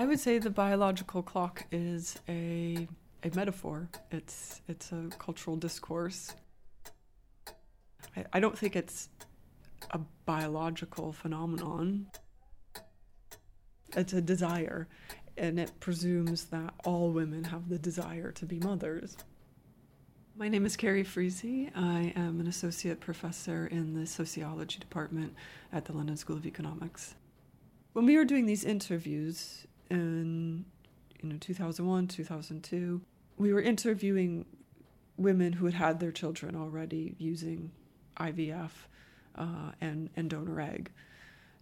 I would say the biological clock is a a metaphor. It's it's a cultural discourse. I, I don't think it's a biological phenomenon. It's a desire, and it presumes that all women have the desire to be mothers. My name is Carrie Friese. I am an associate professor in the sociology department at the London School of Economics. When we were doing these interviews in you know 2001, 2002, we were interviewing women who had had their children already using IVF uh, and and donor egg.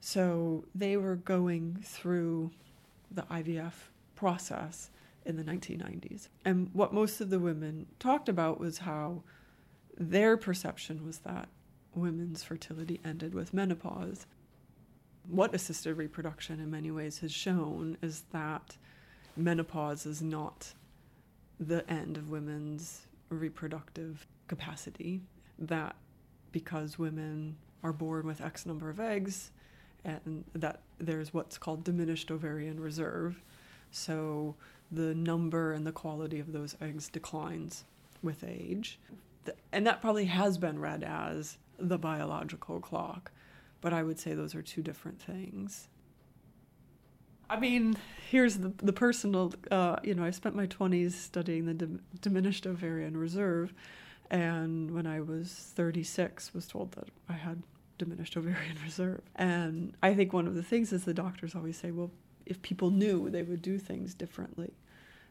So they were going through the IVF process in the 1990s. And what most of the women talked about was how their perception was that women's fertility ended with menopause. What assisted reproduction in many ways has shown is that menopause is not the end of women's reproductive capacity, that because women are born with X number of eggs, and that there's what's called diminished ovarian reserve. So the number and the quality of those eggs declines with age. And that probably has been read as the biological clock, but I would say those are two different things. I mean, here's the, the personal, uh, you know, I spent my 20s studying the dim- diminished ovarian reserve, and when I was 36, was told that I had diminished ovarian reserve. And I think one of the things is the doctors always say, well, if people knew, they would do things differently.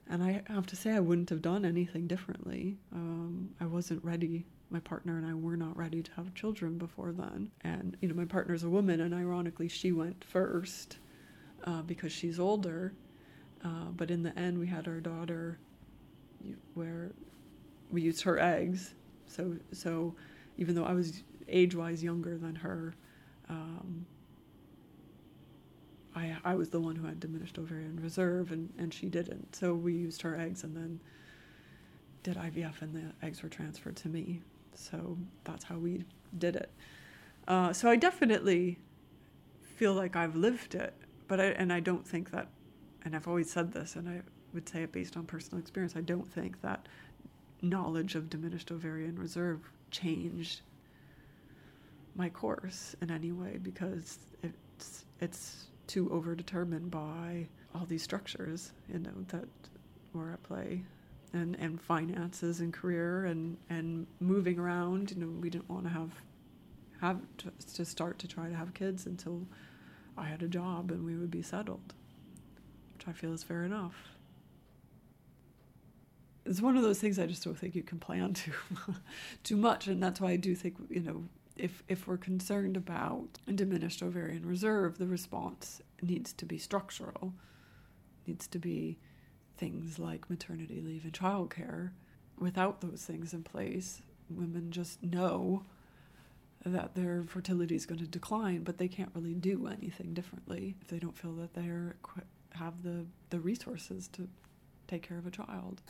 And I have to say, I wouldn't have done anything differently. Um, I wasn't ready. My partner and I were not ready to have children before then. And, you know, my partner's a woman, and ironically, she went first uh, because she's older. Uh, but in the end, we had our daughter where we used her eggs. So, so even though I was age wise younger than her, um, I, I was the one who had diminished ovarian reserve and, and she didn't. So we used her eggs and then did IVF and the eggs were transferred to me. So that's how we did it. Uh, so I definitely feel like I've lived it, but I, and I don't think that, and I've always said this, and I would say it based on personal experience. I don't think that knowledge of diminished ovarian reserve changed my course in any way because it's it's too overdetermined by all these structures, you know, that were at play. And, and finances and career and, and moving around. You know, we didn't want to have have to, to start to try to have kids until I had a job and we would be settled, which I feel is fair enough. It's one of those things I just don't think you can plan too too much, and that's why I do think you know if if we're concerned about diminished ovarian reserve, the response needs to be structural, needs to be things like maternity leave and childcare. Without those things in place, women just know that their fertility is going to decline, but they can't really do anything differently if they don't feel that they have the, the resources to take care of a child.